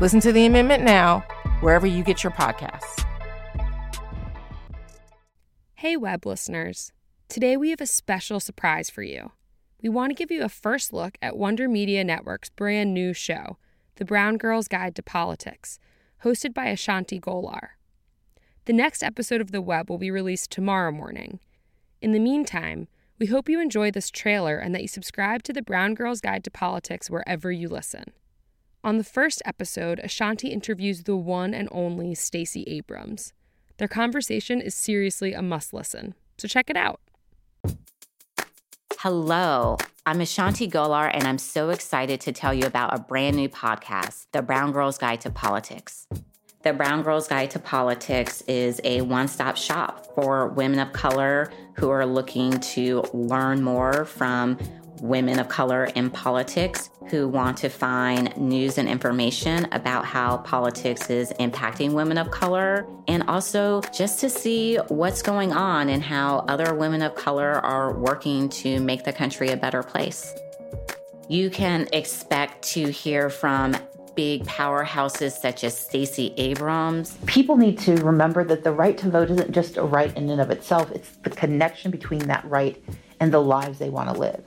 Listen to the amendment now, wherever you get your podcasts. Hey, web listeners. Today we have a special surprise for you. We want to give you a first look at Wonder Media Network's brand new show, The Brown Girl's Guide to Politics, hosted by Ashanti Golar. The next episode of The Web will be released tomorrow morning. In the meantime, we hope you enjoy this trailer and that you subscribe to The Brown Girl's Guide to Politics wherever you listen. On the first episode, Ashanti interviews the one and only Stacey Abrams. Their conversation is seriously a must listen, so check it out. Hello, I'm Ashanti Golar, and I'm so excited to tell you about a brand new podcast, The Brown Girls Guide to Politics. The Brown Girls Guide to Politics is a one stop shop for women of color who are looking to learn more from women of color in politics who want to find news and information about how politics is impacting women of color, and also just to see what's going on and how other women of color are working to make the country a better place. You can expect to hear from big powerhouses such as Stacey Abrams. People need to remember that the right to vote isn't just a right in and of itself, it's the connection between that right and the lives they want to live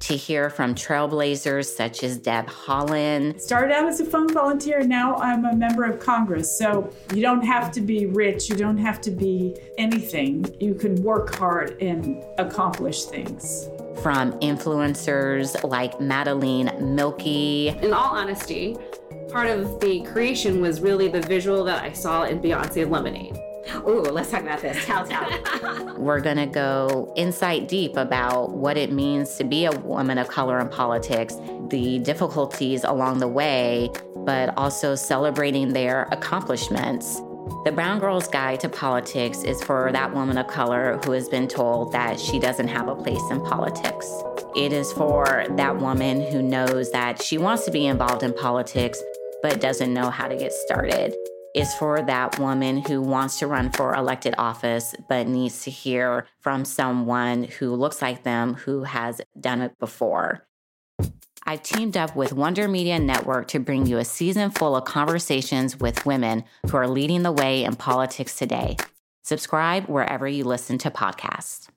to hear from trailblazers such as Deb Haaland. Started out as a phone volunteer, now I'm a member of Congress. So you don't have to be rich, you don't have to be anything. You can work hard and accomplish things. From influencers like Madeline Milky. In all honesty, part of the creation was really the visual that I saw in Beyonce Lemonade. Ooh, let's talk about this. Tell, tell. We're going to go insight deep about what it means to be a woman of color in politics, the difficulties along the way, but also celebrating their accomplishments. The Brown Girl's Guide to Politics is for that woman of color who has been told that she doesn't have a place in politics. It is for that woman who knows that she wants to be involved in politics but doesn't know how to get started is for that woman who wants to run for elected office but needs to hear from someone who looks like them who has done it before. I've teamed up with Wonder Media Network to bring you a season full of conversations with women who are leading the way in politics today. Subscribe wherever you listen to podcasts.